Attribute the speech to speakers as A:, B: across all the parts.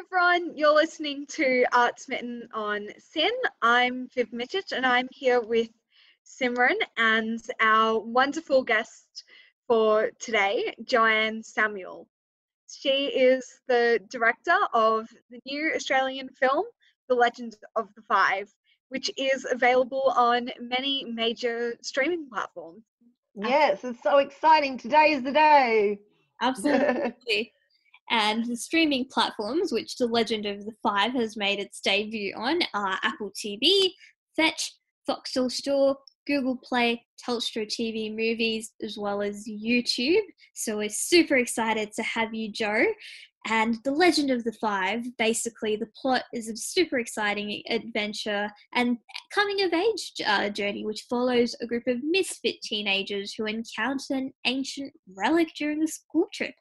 A: everyone, you're listening to Art Smitten on Sin. I'm Viv Mittich and I'm here with Simran and our wonderful guest for today, Joanne Samuel. She is the director of the new Australian film, The Legend of the Five, which is available on many major streaming platforms.
B: Yes, it's so exciting. Today is the day.
C: Absolutely. and the streaming platforms, which The Legend of the Five has made its debut on, are Apple TV, Fetch, Foxtel Store, Google Play, Telstra TV movies, as well as YouTube. So we're super excited to have you, Joe. And The Legend of the Five, basically, the plot is a super exciting adventure and coming of age uh, journey, which follows a group of misfit teenagers who encounter an ancient relic during a school trip.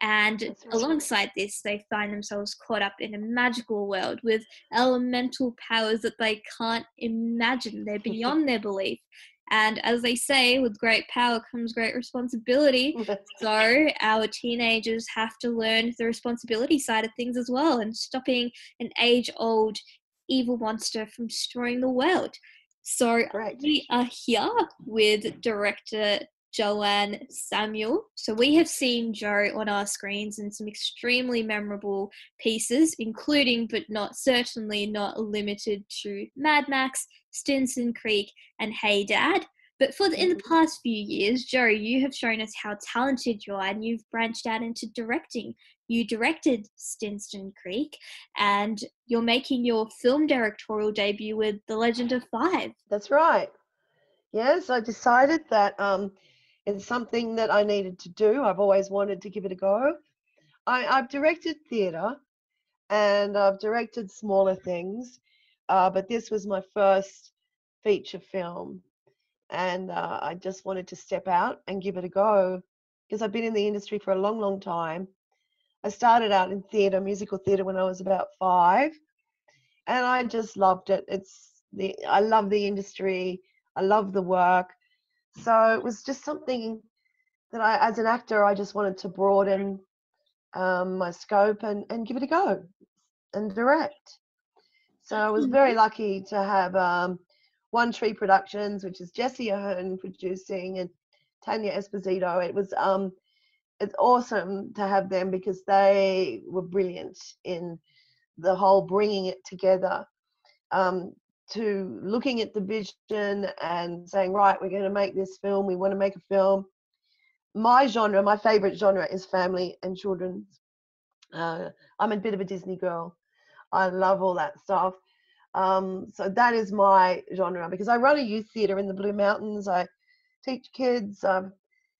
C: And alongside this, they find themselves caught up in a magical world with elemental powers that they can't imagine. They're beyond their belief. And as they say, with great power comes great responsibility. so our teenagers have to learn the responsibility side of things as well and stopping an age old evil monster from destroying the world. So we are here with director Joanne Samuel. So we have seen Joe on our screens in some extremely memorable pieces, including but not certainly not limited to Mad Max, Stinson Creek, and Hey Dad. But for the, in the mm-hmm. past few years, Joe, you have shown us how talented you are, and you've branched out into directing. You directed Stinson Creek, and you're making your film directorial debut with The Legend of Five.
B: That's right. Yes, I decided that um, it's something that I needed to do. I've always wanted to give it a go. I, have directed theatre and I've directed smaller things, uh, but this was my first feature film. And uh, I just wanted to step out and give it a go because I've been in the industry for a long, long time. I started out in theatre, musical theatre, when I was about five, and I just loved it. It's the I love the industry. I love the work. So it was just something that I, as an actor, I just wanted to broaden um, my scope and, and give it a go and direct. So I was very mm-hmm. lucky to have um, One Tree Productions, which is Jesse Ahern producing, and Tanya Esposito. It was um, it's awesome to have them because they were brilliant in the whole bringing it together. Um, to looking at the vision and saying, right, we're going to make this film, we want to make a film. My genre, my favorite genre is family and children's. Uh, I'm a bit of a Disney girl. I love all that stuff. Um, so that is my genre because I run a youth theatre in the Blue Mountains. I teach kids. Um,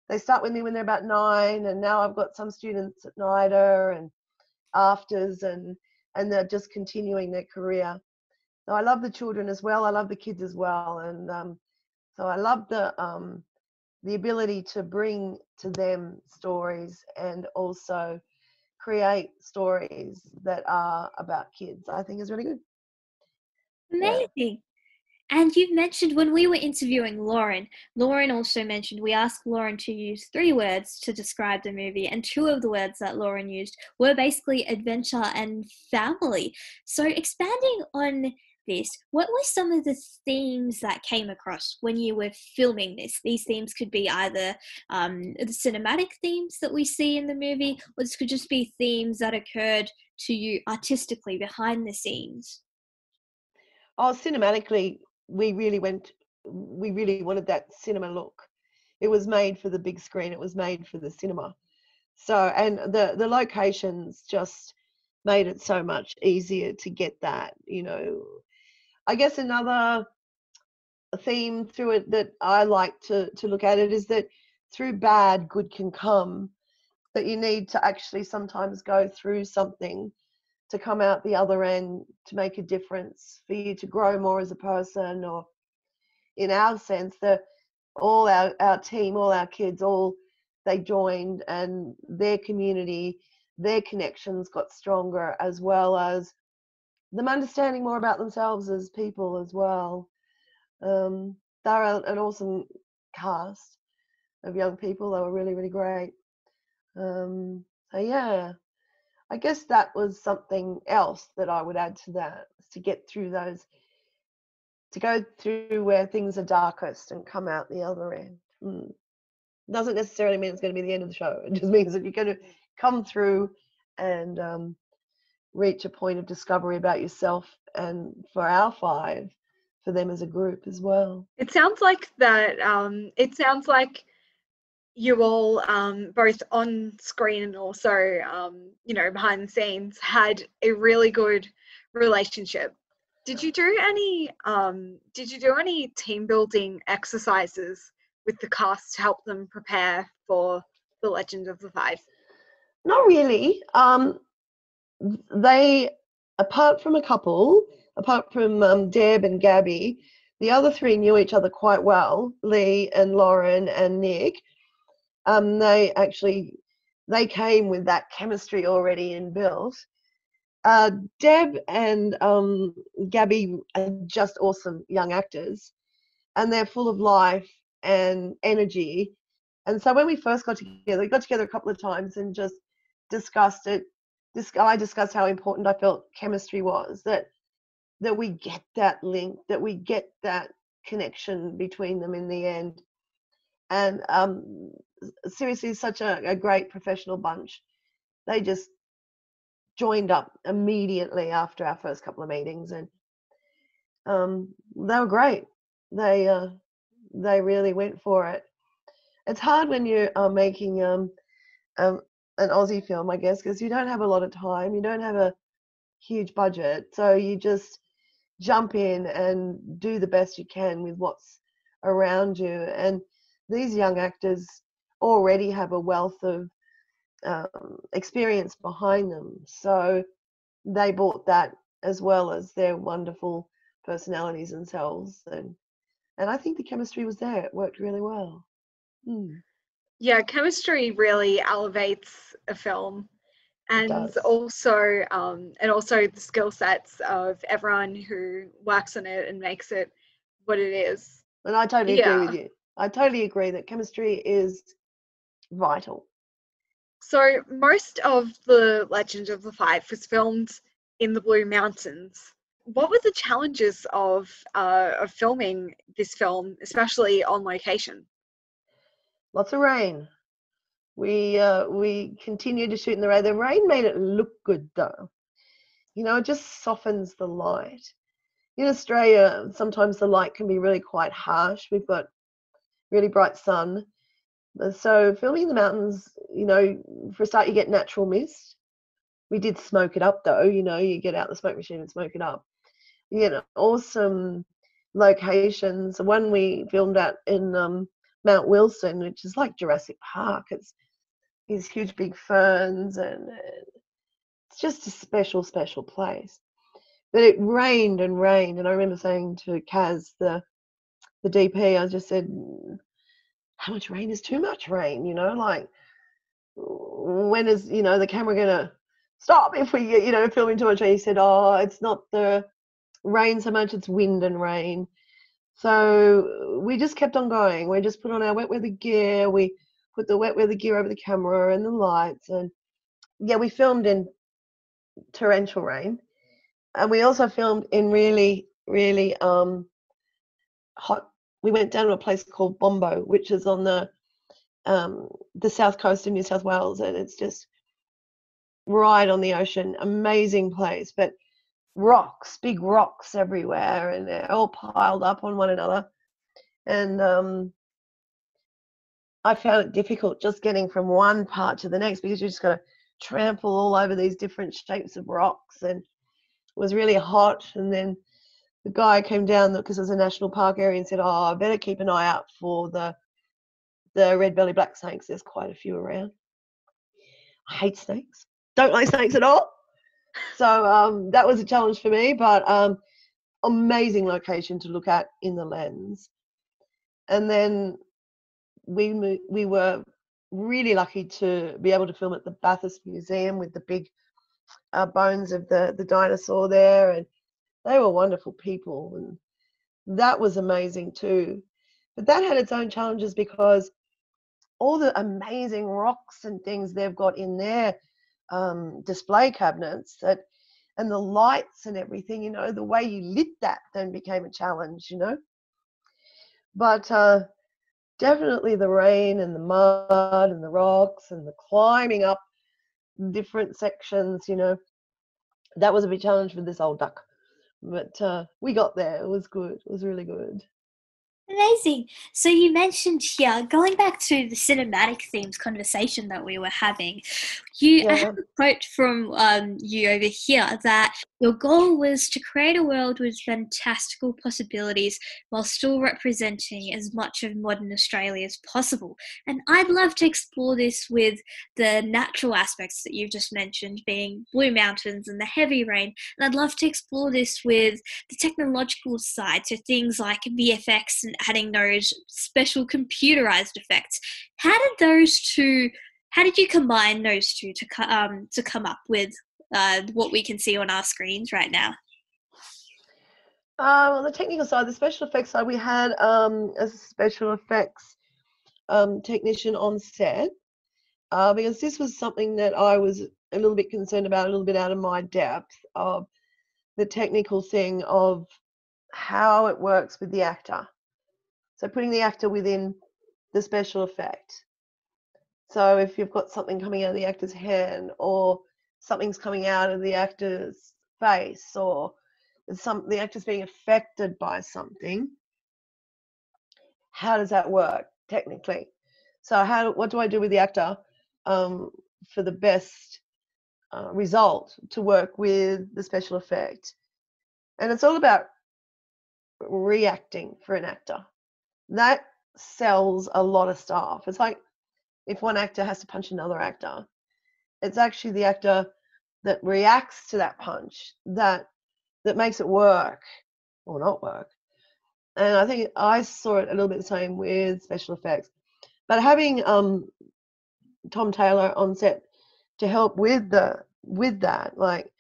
B: they start with me when they're about nine, and now I've got some students at NIDA and afters, and and they're just continuing their career I love the children as well. I love the kids as well, and um, so I love the um, the ability to bring to them stories and also create stories that are about kids. I think is really good.
C: Amazing. Yeah. And you've mentioned when we were interviewing Lauren, Lauren also mentioned we asked Lauren to use three words to describe the movie, and two of the words that Lauren used were basically adventure and family. So, expanding on this, what were some of the themes that came across when you were filming this? These themes could be either um, the cinematic themes that we see in the movie, or this could just be themes that occurred to you artistically behind the scenes.
B: Oh, cinematically, we really went, we really wanted that cinema look. It was made for the big screen, it was made for the cinema. So, and the, the locations just made it so much easier to get that, you know, I guess another theme through it that I like to to look at it is that through bad, good can come. That you need to actually sometimes go through something to come out the other end to make a difference for you to grow more as a person or in our sense that all our, our team all our kids all they joined and their community their connections got stronger as well as them understanding more about themselves as people as well. Um, they're an awesome cast of young people. They were really, really great. Um, so yeah, I guess that was something else that I would add to that to get through those, to go through where things are darkest and come out the other end. Mm. Doesn't necessarily mean it's going to be the end of the show. It just means that you're going to come through and um, reach a point of discovery about yourself and for our five for them as a group as well.
A: It sounds like that um, it sounds like you all um, both on screen and also um, you know behind the scenes had a really good relationship. Did you do any um, did you do any team building exercises with the cast to help them prepare for the legend of the five?
B: Not really. Um, they, apart from a couple, apart from um, Deb and Gabby, the other three knew each other quite well. Lee and Lauren and Nick. Um, they actually they came with that chemistry already inbuilt. Uh, Deb and um, Gabby are just awesome young actors, and they're full of life and energy. And so when we first got together, we got together a couple of times and just discussed it this I discussed how important I felt chemistry was that that we get that link, that we get that connection between them in the end. And um, seriously, such a, a great professional bunch. They just joined up immediately after our first couple of meetings, and um, they were great. They uh, they really went for it. It's hard when you are making um, um, an Aussie film, I guess, because you don't have a lot of time, you don't have a huge budget, so you just jump in and do the best you can with what's around you. And these young actors already have a wealth of um, experience behind them, so they brought that as well as their wonderful personalities themselves, and and I think the chemistry was there. It worked really well. Hmm
A: yeah chemistry really elevates a film and also um, and also the skill sets of everyone who works on it and makes it what it is.
B: And i totally yeah. agree with you. I totally agree that chemistry is vital.
A: So most of the legend of the five was filmed in the blue mountains. What were the challenges of uh, of filming this film especially on location
B: lots of rain. We uh, we continued to shoot in the rain. The rain made it look good though. You know, it just softens the light. In Australia, sometimes the light can be really quite harsh. We've got really bright sun. So filming in the mountains, you know, for a start you get natural mist. We did smoke it up though, you know, you get out the smoke machine and smoke it up. You know, awesome locations. One we filmed at in um, Mount Wilson, which is like Jurassic Park. It's these huge big ferns and it's just a special, special place. But it rained and rained, and I remember saying to Kaz, the the DP, I just said, mm, "How much rain is too much rain?" You know, like when is you know the camera gonna stop if we you know filming too much rain? He said, "Oh, it's not the rain so much; it's wind and rain." So we just kept on going. We just put on our wet weather gear. We put the wet weather gear over the camera and the lights. And yeah, we filmed in torrential rain. And we also filmed in really, really um, hot. We went down to a place called Bombo, which is on the um, the south coast of New South Wales, and it's just right on the ocean. Amazing place, but rocks, big rocks everywhere, and they're all piled up on one another. And um, I found it difficult just getting from one part to the next because you just got to trample all over these different shapes of rocks, and it was really hot. And then the guy came down because it was a national park area and said, "Oh, I better keep an eye out for the the red belly black snakes. There's quite a few around." I hate snakes. Don't like snakes at all so um, that was a challenge for me, but um, amazing location to look at in the lens. And then we we were really lucky to be able to film at the Bathurst Museum with the big uh, bones of the the dinosaur there, and they were wonderful people, and that was amazing too. But that had its own challenges because all the amazing rocks and things they've got in there um, display cabinets that and the lights and everything you know the way you lit that then became a challenge you know? But uh, definitely the rain and the mud and the rocks and the climbing up different sections you know? That was a big challenge for this old duck but uh, we got there. It was good. It was really good
C: Amazing. So you mentioned here, going back to the cinematic themes conversation that we were having, you I have a quote from um, you over here that your goal was to create a world with fantastical possibilities while still representing as much of modern Australia as possible. And I'd love to explore this with the natural aspects that you've just mentioned, being Blue Mountains and the heavy rain. And I'd love to explore this with the technological side, so things like VFX and adding those special computerized effects. How did those two? How did you combine those two to um, to come up with uh, what we can see on our screens right now?
B: Um, on the technical side, the special effects side, we had um, a special effects um, technician on set uh, because this was something that I was a little bit concerned about, a little bit out of my depth of the technical thing of how it works with the actor. So putting the actor within the special effect. So if you've got something coming out of the actor's hand or something's coming out of the actor's face or some the actor's being affected by something how does that work technically? So how what do i do with the actor um, for the best uh, result to work with the special effect? And it's all about reacting for an actor that sells a lot of stuff it's like if one actor has to punch another actor it's actually the actor that reacts to that punch that that makes it work or not work. And I think I saw it a little bit the same with special effects. But having um, Tom Taylor on set to help with the with that, like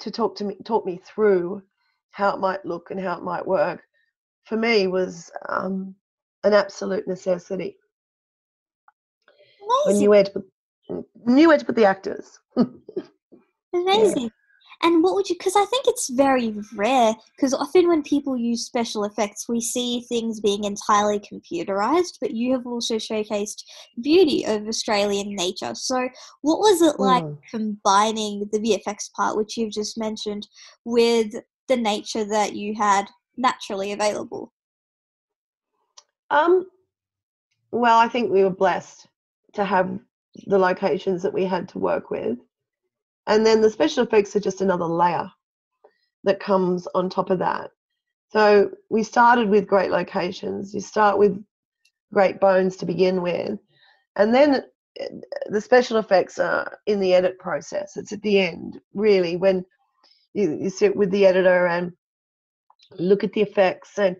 B: to talk to me talk me through how it might look and how it might work, for me was um, an absolute necessity. I
C: Amazing.
B: knew where to put knew where to put the actors.
C: Amazing. And what would you, because I think it's very rare, because often when people use special effects, we see things being entirely computerized, but you have also showcased beauty of Australian nature. So, what was it like
B: Mm.
C: combining the VFX part, which you've just mentioned, with the nature that you had naturally available?
B: Um, well, I think we were blessed to have the locations that we had to work with. And then the special effects are just another layer that comes on top of that. So we started with great locations. You start with great bones to begin with. And then uh, the special effects are in the edit process. It's at the end, really, when you, you sit with the editor and look at the effects and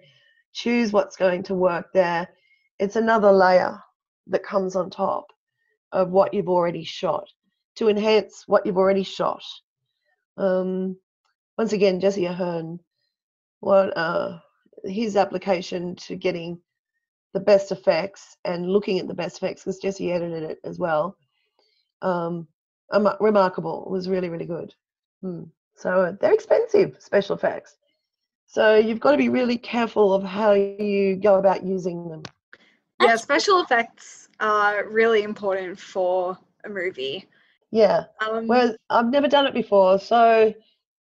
B: choose what's going to work there. It's another layer that comes on top of what you've already shot to enhance what you've already shot. Um, once again, Jesse Ahern, what uh, his application to getting the best effects and looking at the best effects because Jesse edited it as well. Um, remarkable. It was really, really good. Hmm. So uh, they're expensive special effects. So you've got to be really careful of how you go about using them.
A: Yeah, special effects are really important for a movie.
B: Yeah.
A: Um,
B: Whereas I've never done it before, so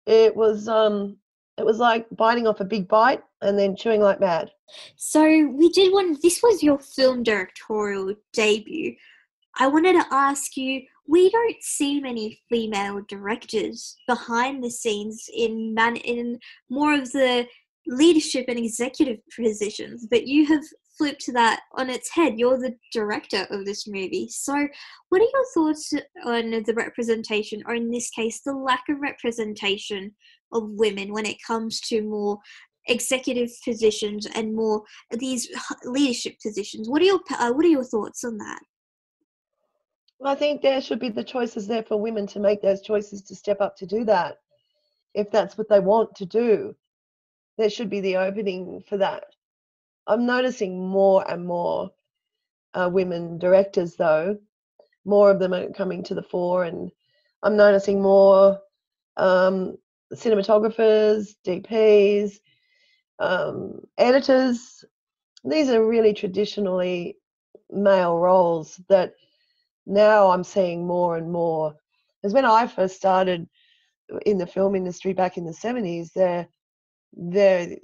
B: it was um it was like biting off a big bite and then chewing like mad.
C: So we did one. This was your film directorial debut. I wanted to ask you. We don't see many female directors behind the scenes in man in more of the leadership and executive positions, but you have flipped that on its head. You're the director of this movie. So, what are your thoughts on the representation, or in this case, the lack of representation of women when it comes to more executive positions and more these leadership positions. What are your uh, what are your thoughts on that?
B: Well, I think there should be the choices there for women to make those choices to step up to do that. If that's what they want to do, there should be the opening for that. I'm noticing more and more uh, women directors, though. More of them are coming to the fore, and I'm noticing more um, cinematographers, DPs, um, editors. These are really traditionally male roles that now I'm seeing more and more. Because when I first started in the film industry back in the 70s, there there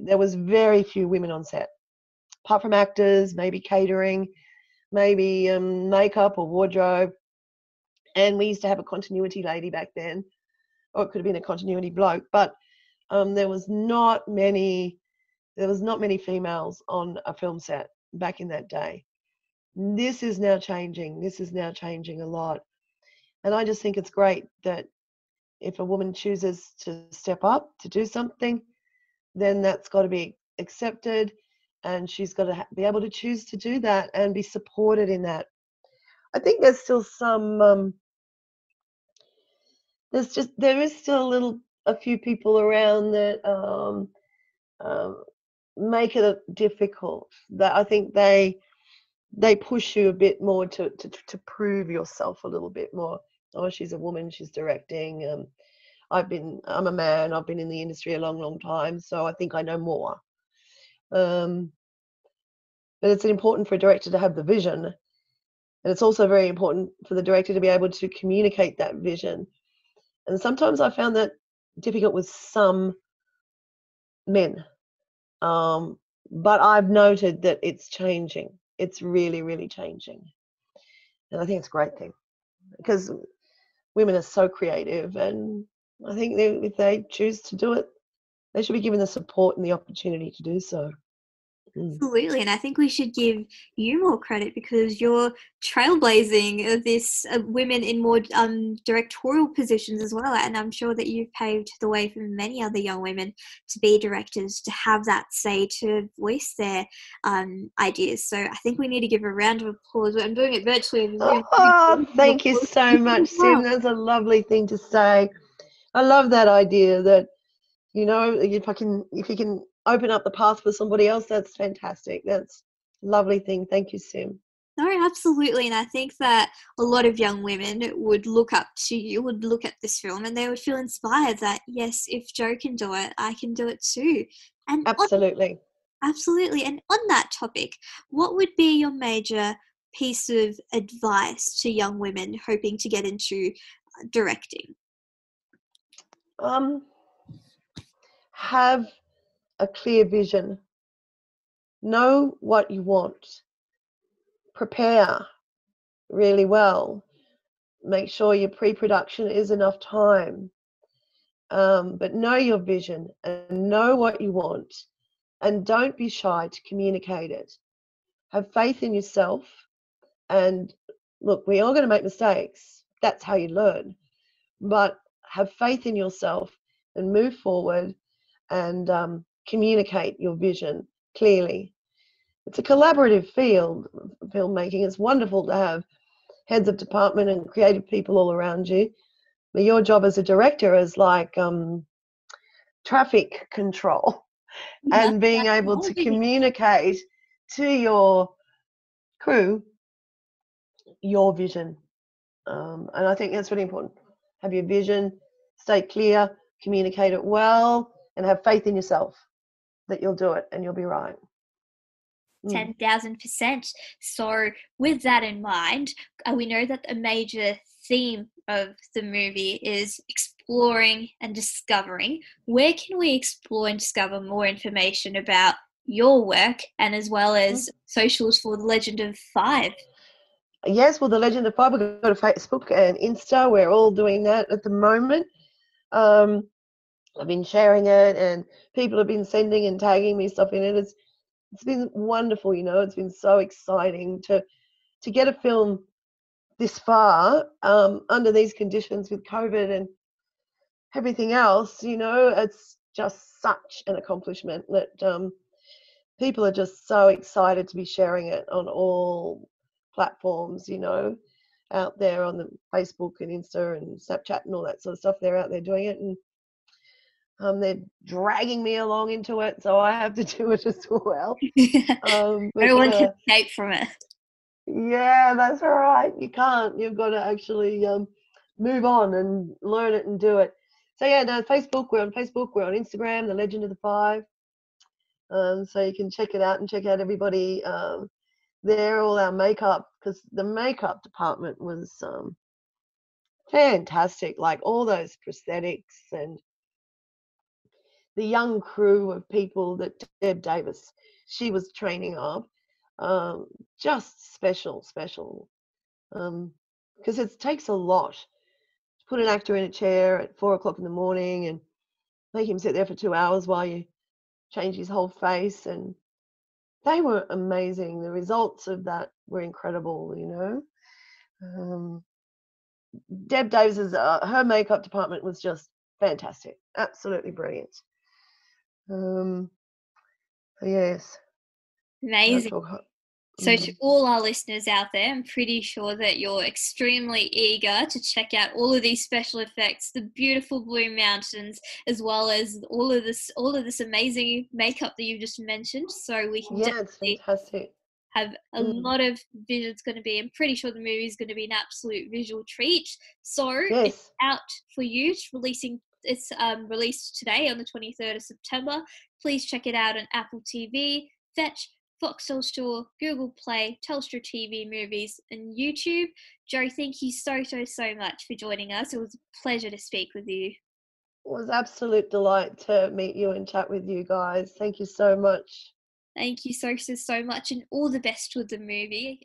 B: there was very few women on set, apart from actors, maybe catering, maybe um, makeup or wardrobe. And we used to have a continuity lady back then, or it could have been a continuity bloke, but um, there was not many there was not many females on a film set back in that day. This is now changing. This is now changing a lot. And I just think it's great that if a woman chooses to step up to do something, then that's got to be accepted and she's got to be able to choose to do that and be supported in that. I think there's still some um, there's just there is still a little a few people around that um, um, make it difficult. That I think they they push you a bit more to, to to prove yourself a little bit more. Oh, she's a woman. She's directing. Um, I've been. I'm a man. I've been in the industry a long, long time, so I think I know more. Um, but it's important for a director to have the vision, and it's also very important for the director to be able to communicate that vision. And sometimes I found that difficult with some men. Um, but I've noted that it's changing. It's really, really changing. And I think it's a great thing because women are so creative. And I think they, if they choose to do it, they should be given the support and the opportunity to do so.
C: Mm. Absolutely, and I think we should give you more credit because you're trailblazing this uh, women in more um, directorial positions as well. And I'm sure that you've paved the way for many other young women to be directors, to have that say, to voice their um, ideas. So I think we need to give a round of applause. I'm doing it virtually.
B: Oh, thank you so much, Sim. That's a lovely thing to say. I love that idea that you know if I can if you can open up the path for somebody else, that's fantastic. That's lovely thing. Thank you, Sim.
C: No, absolutely. And I think that a lot of young women would look up to you, would look at this film, and they would feel inspired that, yes, if Joe can do it, I can do it too.
B: And absolutely.
C: On, absolutely. And on that topic, what would be your major piece of advice to young women hoping to get into uh, directing?
B: Um, have a clear vision. Know what you want. Prepare really well. Make sure your pre production is enough time. Um, but know your vision and know what you want. And don't be shy to communicate it. Have faith in yourself. And look, we're all going to make mistakes. That's how you learn. But have faith in yourself and move forward and um, communicate your vision clearly. It's a collaborative field, filmmaking. It's wonderful to have heads of department and creative people all around you. But your job as a director is like um, traffic control and being able to communicate to your crew your vision. Um, and I think that's really important. Have your vision, stay clear, communicate it well, and have faith in yourself that you'll do it and you'll be right.
C: 10,000%. Mm. So, with that in mind, uh, we know that a major theme of the movie is exploring and discovering. Where can we explore and discover more information about your work and as well as mm. socials for the Legend of Five?
B: Yes, well, the Legend of Five, we've got a Facebook and Insta. We're all doing that at the moment. Um, I've been sharing it, and people have been sending and tagging me stuff in it. It's it's been wonderful, you know. It's been so exciting to to get a film this far um, under these conditions with COVID and everything else. You know, it's just such an accomplishment that um, people are just so excited to be sharing it on all platforms. You know, out there on the Facebook and Insta and Snapchat and all that sort of stuff. They're out there doing it, and um, they're dragging me along into it, so I have to do it as well.
C: Um, Everyone uh, can escape from it.
B: Yeah, that's all right. You can't. You've got to actually um, move on and learn it and do it. So yeah, no, Facebook. We're on Facebook. We're on Instagram. The Legend of the Five. Um, so you can check it out and check out everybody um, there. All our makeup because the makeup department was um, fantastic. Like all those prosthetics and the young crew of people that Deb Davis she was training up. Um, just special, special. Because it takes a lot to put an actor in a chair at four o'clock in the morning and make him sit there for two hours while you change his whole face. And they were amazing. The results of that were incredible, you know. Um, Deb Davis's uh, her makeup department was just fantastic, absolutely brilliant. Um, yes.
C: Amazing. So,
B: mm.
C: to all our listeners out there, I'm pretty sure that you're extremely eager to check out all of these special effects, the beautiful blue mountains, as well as all of this, all of this amazing makeup that you just mentioned. So we can
B: yeah,
C: definitely have a
B: Mm.
C: lot of vision. It's going to be. I'm pretty sure the movie is going to be an absolute visual treat. So it's out for you. It's releasing. It's um, released today on the 23rd of September. Please check it out on Apple TV, Fetch, Foxtel Store, Google Play, Telstra TV Movies, and YouTube. Joe, thank you so so so much for joining us. It was a pleasure to speak with you.
B: It was absolute delight to meet you and chat with you guys. Thank you so much.
C: Thank you so so so much, and all the best with the movie.